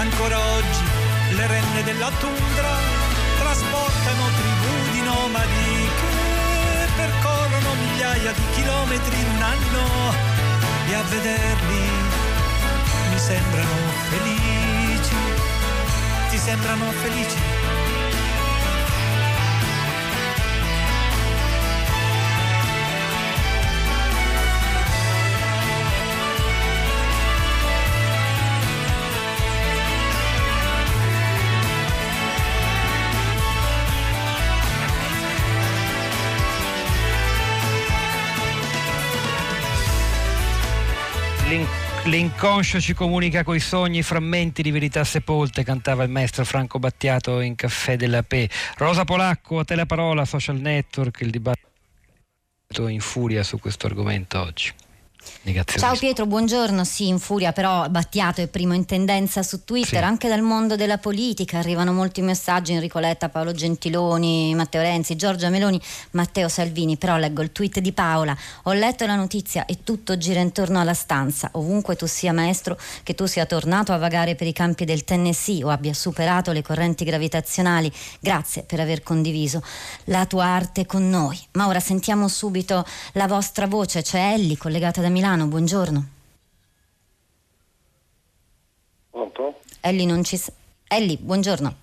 ancora oggi le renne della tundra trasportano tribù di nomadi che percorrono migliaia di chilometri in un anno e a vederli mi sembrano felici. Ti sembrano felici? L'inconscio ci comunica coi sogni, frammenti di verità sepolte, cantava il maestro Franco Battiato in Caffè della P. Rosa Polacco, a te la parola, social network, il dibattito in furia su questo argomento oggi. Ciao Pietro, buongiorno. Sì, in furia, però Battiato è primo in tendenza su Twitter, sì. anche dal mondo della politica. Arrivano molti messaggi: Enrico Letta, Paolo Gentiloni, Matteo Renzi, Giorgia Meloni, Matteo Salvini. Però leggo il tweet di Paola. Ho letto la notizia e tutto gira intorno alla stanza. Ovunque tu sia maestro, che tu sia tornato a vagare per i campi del Tennessee o abbia superato le correnti gravitazionali. Grazie per aver condiviso la tua arte con noi. Ma ora sentiamo subito la vostra voce. C'è Ellie collegata da Milano, buongiorno. Pronto? Ellie non ci... Ellie, buongiorno.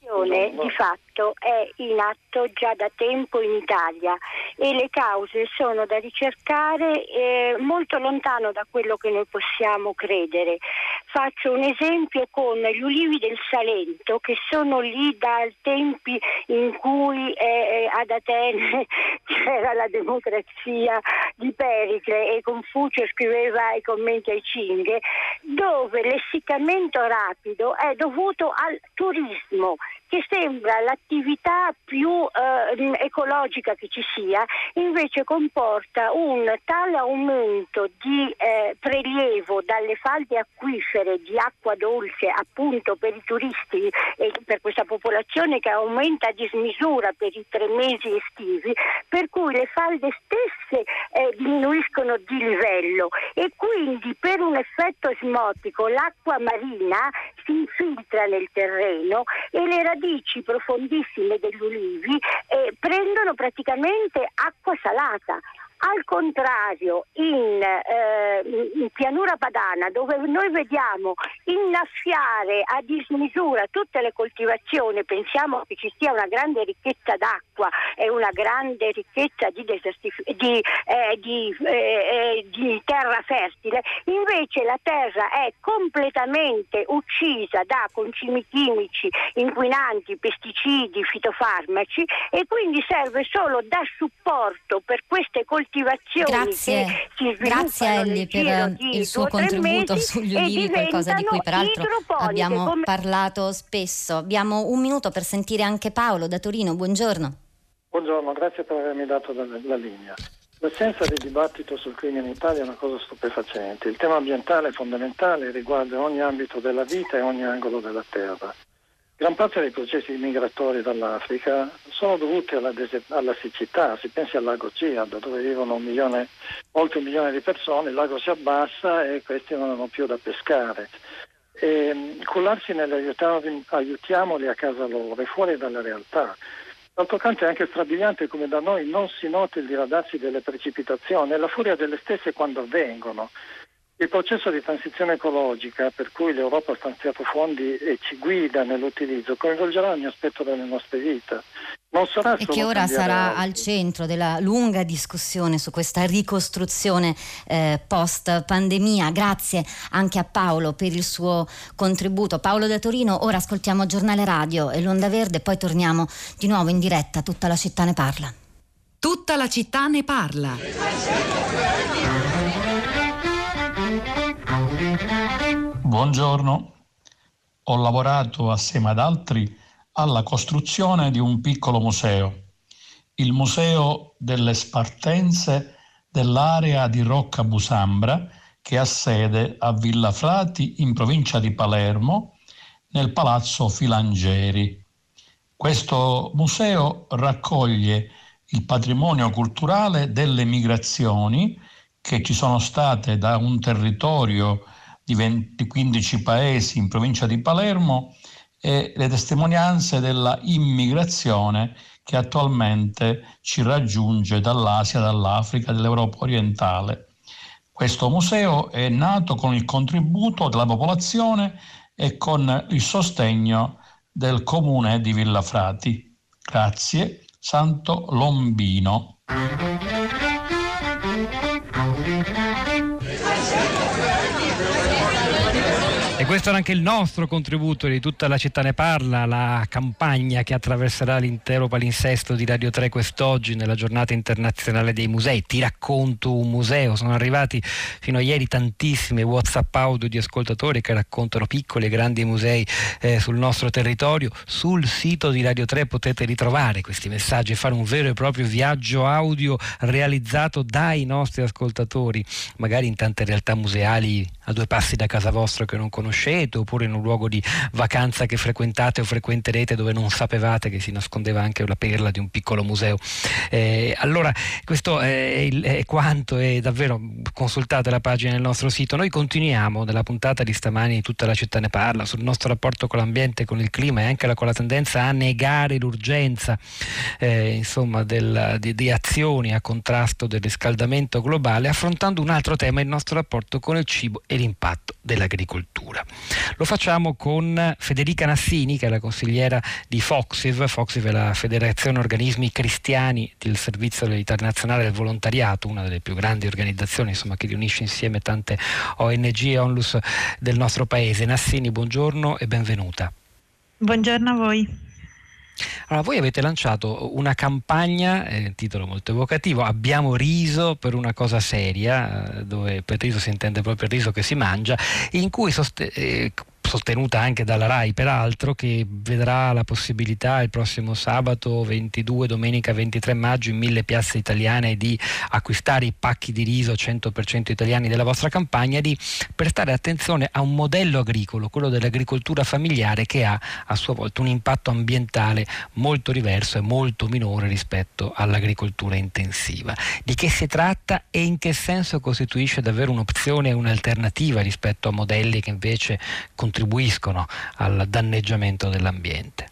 Di fatto è in atto già da tempo in Italia e le cause sono da ricercare eh, molto lontano da quello che noi possiamo credere. Faccio un esempio con gli ulivi del Salento che sono lì dai tempi in cui eh, ad Atene c'era la democrazia di Pericle e Confucio scriveva i commenti ai Cinghe, dove l'essiccamento rapido è dovuto al turismo che sembra l'attività più eh, ecologica che ci sia, invece comporta un tale aumento di eh, prelievo dalle falde acquifere di acqua dolce appunto per i turisti e per questa popolazione che aumenta a dismisura per i tre mesi estivi, per cui le falde stesse eh, diminuiscono di livello e quindi per un effetto osmotico l'acqua marina si infiltra nel terreno e le radici profondissime degli ulivi eh, prendono praticamente acqua salata. Al contrario, in, eh, in, pianura padana, dove noi vediamo innaffiare a dismisura tutte le coltivazioni, pensiamo che ci sia una grande ricchezza d'acqua e una grande ricchezza di, desertif- di, eh, di, eh, eh, di terra fertile, invece la terra è completamente uccisa da concimi chimici, inquinanti, pesticidi, fitofarmaci e quindi serve solo da supporto per queste coltivazioni coltivazioni Grazie. Grazie a Ellie per il suo contributo sugli ulivi, qualcosa di cui peraltro abbiamo come... parlato spesso. Abbiamo un minuto per sentire anche Paolo da Torino. Buongiorno. Buongiorno, grazie per avermi dato la, la linea. L'assenza di dibattito sul crimine in Italia è una cosa stupefacente. Il tema ambientale è fondamentale, riguarda ogni ambito della vita e ogni angolo della terra. Gran parte dei processi migratori dall'Africa sono dovuti alla, des- alla siccità, si pensi al lago Ciad dove vivono un milione, oltre un milione di persone, il lago si abbassa e questi non hanno più da pescare. E, mm, cullarsi nell'aiutiamoli a casa loro è fuori dalla realtà. D'altro canto è anche strabiliante come da noi non si noti il diradarsi delle precipitazioni e la furia delle stesse quando avvengono. Il processo di transizione ecologica per cui l'Europa ha stanziato fondi e ci guida nell'utilizzo coinvolgerà ogni aspetto delle nostre vite. Non sarà e che ora sarà al centro della lunga discussione su questa ricostruzione eh, post pandemia. Grazie anche a Paolo per il suo contributo. Paolo da Torino, ora ascoltiamo Giornale Radio e l'Onda Verde, poi torniamo di nuovo in diretta. Tutta la città ne parla. Tutta la città ne parla. Buongiorno, ho lavorato assieme ad altri alla costruzione di un piccolo museo, il Museo delle Spartenze dell'area di Rocca Busambra, che ha sede a Villa Frati in provincia di Palermo, nel Palazzo Filangeri. Questo museo raccoglie il patrimonio culturale delle migrazioni che ci sono state da un territorio di 20, 15 paesi in provincia di Palermo e le testimonianze della immigrazione che attualmente ci raggiunge dall'Asia, dall'Africa, dall'Europa orientale. Questo museo è nato con il contributo della popolazione e con il sostegno del comune di Villafrati. Grazie, Santo Lombino. E questo era anche il nostro contributo di tutta la città ne parla, la campagna che attraverserà l'intero palinsesto di Radio 3 quest'oggi nella giornata internazionale dei musei. Ti racconto un museo, sono arrivati fino a ieri tantissime WhatsApp audio di ascoltatori che raccontano piccoli e grandi musei eh, sul nostro territorio. Sul sito di Radio 3 potete ritrovare questi messaggi e fare un vero e proprio viaggio audio realizzato dai nostri ascoltatori, magari in tante realtà museali a due passi da casa vostra che non conoscete oppure in un luogo di vacanza che frequentate o frequenterete dove non sapevate che si nascondeva anche la perla di un piccolo museo. Eh, allora questo è, il, è quanto e davvero consultate la pagina del nostro sito. Noi continuiamo nella puntata di stamani tutta la città ne parla sul nostro rapporto con l'ambiente, con il clima e anche con la tendenza a negare l'urgenza eh, insomma, del, di, di azioni a contrasto del riscaldamento globale affrontando un altro tema, il nostro rapporto con il cibo e l'impatto dell'agricoltura. Lo facciamo con Federica Nassini, che è la consigliera di Foxiv. Foxiv è la Federazione Organismi Cristiani del Servizio Internazionale del Volontariato, una delle più grandi organizzazioni insomma, che riunisce insieme tante ONG e ONLUS del nostro paese. Nassini, buongiorno e benvenuta. Buongiorno a voi. Allora, voi avete lanciato una campagna, eh, titolo molto evocativo, Abbiamo riso per una cosa seria, eh, dove per riso si intende proprio il riso che si mangia, in cui sost- eh, sostenuta anche dalla RAI peraltro, che vedrà la possibilità il prossimo sabato 22, domenica 23 maggio in mille piazze italiane di acquistare i pacchi di riso 100% italiani della vostra campagna, di prestare attenzione a un modello agricolo, quello dell'agricoltura familiare, che ha a sua volta un impatto ambientale molto diverso e molto minore rispetto all'agricoltura intensiva. Di che si tratta e in che senso costituisce davvero un'opzione e un'alternativa rispetto a modelli che invece contribuiscono contribuiscono al danneggiamento dell'ambiente.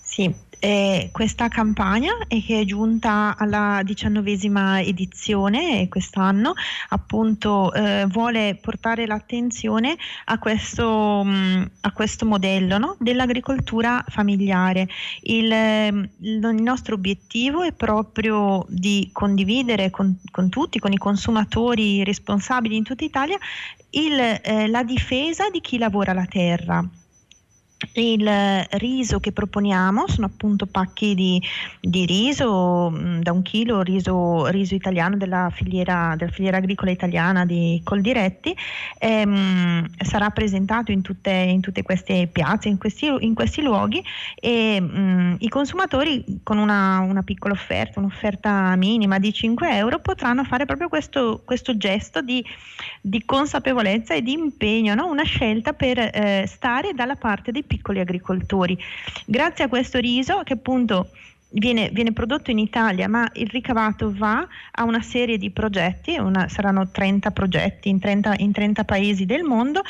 Sì, eh, questa campagna è che è giunta alla diciannovesima edizione quest'anno, appunto eh, vuole portare l'attenzione a questo, mh, mm, a questo modello no? dell'agricoltura familiare. Il, il, il, nostro obiettivo è proprio di condividere con, con tutti, con i consumatori responsabili in tutta Italia, il, eh, la difesa di chi lavora la terra il riso che proponiamo sono appunto pacchi di, di riso mm, da un chilo, riso, riso italiano della filiera, della filiera, agricola italiana di Coldiretti, ehm, sarà presentato in tutte, in tutte, queste piazze, in questi, in questi luoghi e mh, mm, i consumatori con una, una, piccola offerta, un'offerta minima di 5 euro potranno fare proprio questo, questo gesto di, di, consapevolezza e di impegno, no? una scelta per eh, stare dalla parte dei piccoli agricoltori. Grazie a questo riso che appunto Viene, viene, prodotto in Italia, ma il ricavato va a una serie di progetti, una, saranno 30 progetti in 30, in 30, paesi del mondo,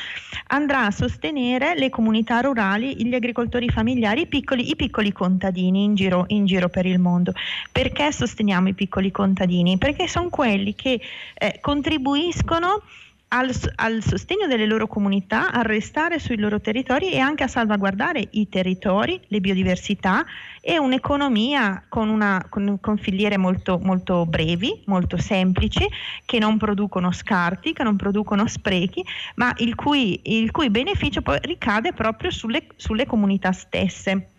andrà a sostenere le comunità rurali, gli agricoltori familiari, i piccoli, i piccoli contadini in giro, in giro, per il mondo. Perché sosteniamo i piccoli contadini? Perché sono quelli che eh, contribuiscono al, al, sostegno delle loro comunità, a restare sui loro territori e anche a salvaguardare i territori, le biodiversità e un'economia con, una, con, con filiere molto, molto, brevi, molto semplici, che non producono scarti, che non producono sprechi, ma il cui, il cui beneficio poi ricade proprio sulle, sulle comunità stesse.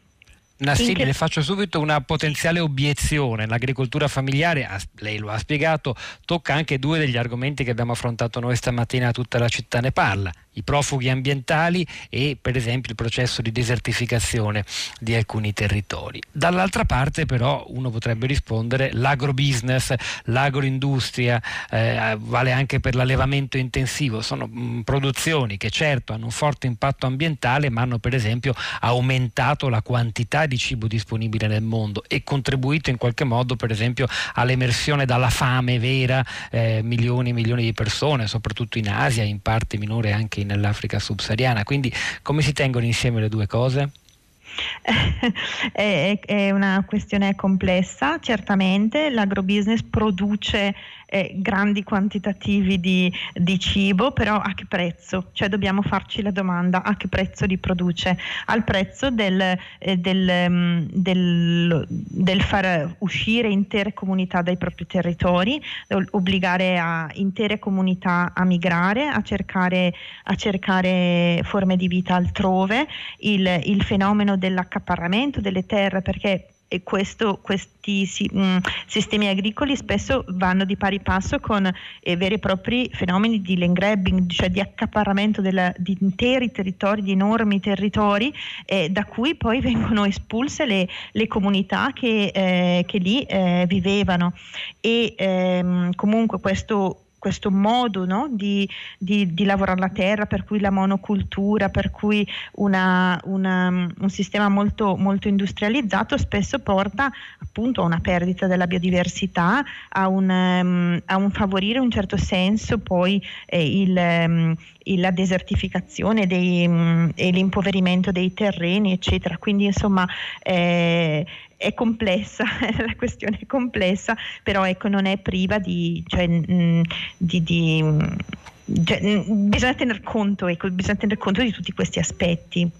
Nassini, che... le faccio subito una potenziale obiezione. L'agricoltura familiare, lei lo ha spiegato, tocca anche due degli argomenti che abbiamo affrontato noi stamattina, tutta la città ne parla i profughi ambientali e per esempio il processo di desertificazione di alcuni territori. Dall'altra parte però uno potrebbe rispondere l'agrobusiness, l'agroindustria eh, vale anche per l'allevamento intensivo, sono mh, mm, produzioni che certo hanno un forte impatto ambientale ma hanno per esempio aumentato la quantità di cibo disponibile nel mondo e contribuito in qualche modo per esempio all'emersione dalla fame vera eh, milioni e milioni di persone, soprattutto in Asia, in parte minore anche in nell'Africa subsahariana. Quindi come si tengono insieme le due cose? è, una questione complessa, certamente l'agrobusiness produce eh, grandi quantitativi di, di, cibo, però a che prezzo? Cioè dobbiamo farci la domanda a che prezzo li produce? Al prezzo del, eh, del, um, del, del, far uscire intere comunità dai propri territori, obbligare a intere comunità a migrare, a cercare, a cercare forme di vita altrove, il, il fenomeno dell'accaparramento delle terre, perché e questo, questi si, mh, mm, sistemi agricoli spesso vanno di pari passo con eh, veri e propri fenomeni di land grabbing, cioè di accaparramento della, di interi territori, di enormi territori, eh, da cui poi vengono espulse le, le comunità che, eh, che lì eh, vivevano. E ehm, comunque questo questo modo no? di, di, di, lavorare la terra, per cui la monocultura, per cui una, una, un sistema molto, molto, industrializzato spesso porta appunto a una perdita della biodiversità, a un, um, a un favorire in un certo senso poi eh, il, um, la desertificazione dei, um, e l'impoverimento dei terreni, eccetera. Quindi insomma eh, è complessa, la questione è complessa, però ecco, non è priva di, cioè, mm, di, di cioè, mh, bisogna tener conto, ecco, bisogna tener conto di tutti questi aspetti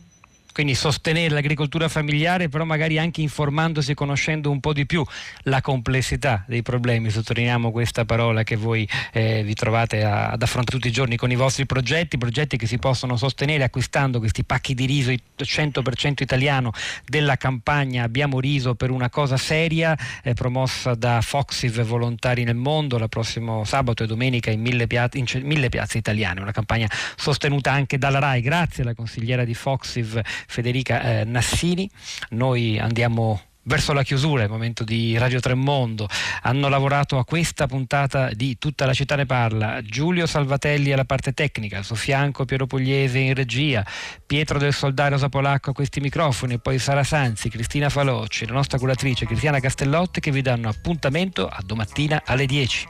quindi sostenere l'agricoltura familiare, però magari anche informandosi e conoscendo un po' di più la complessità dei problemi. Sottolineiamo questa parola che voi eh, vi trovate a, ad affrontare tutti i giorni con i vostri progetti, progetti che si possono sostenere acquistando questi pacchi di riso 100% italiano della campagna Abbiamo riso per una cosa seria, eh, promossa da Foxiv Volontari nel Mondo, la prossimo sabato e domenica in mille, pia- in mille piazze italiane, una campagna sostenuta anche dalla RAI. Grazie alla consigliera di Foxiv Federica eh, Nassini. Noi andiamo verso la chiusura, è il momento di Radio Tremondo. Hanno lavorato a questa puntata di Tutta la città ne parla. Giulio Salvatelli alla parte tecnica, al suo fianco Piero Pugliese in regia, Pietro del Soldario Sapolacco a questi microfoni, e poi Sara Sanzi, Cristina Falocci, la nostra curatrice Cristiana Castellotti che vi danno appuntamento a domattina alle 10.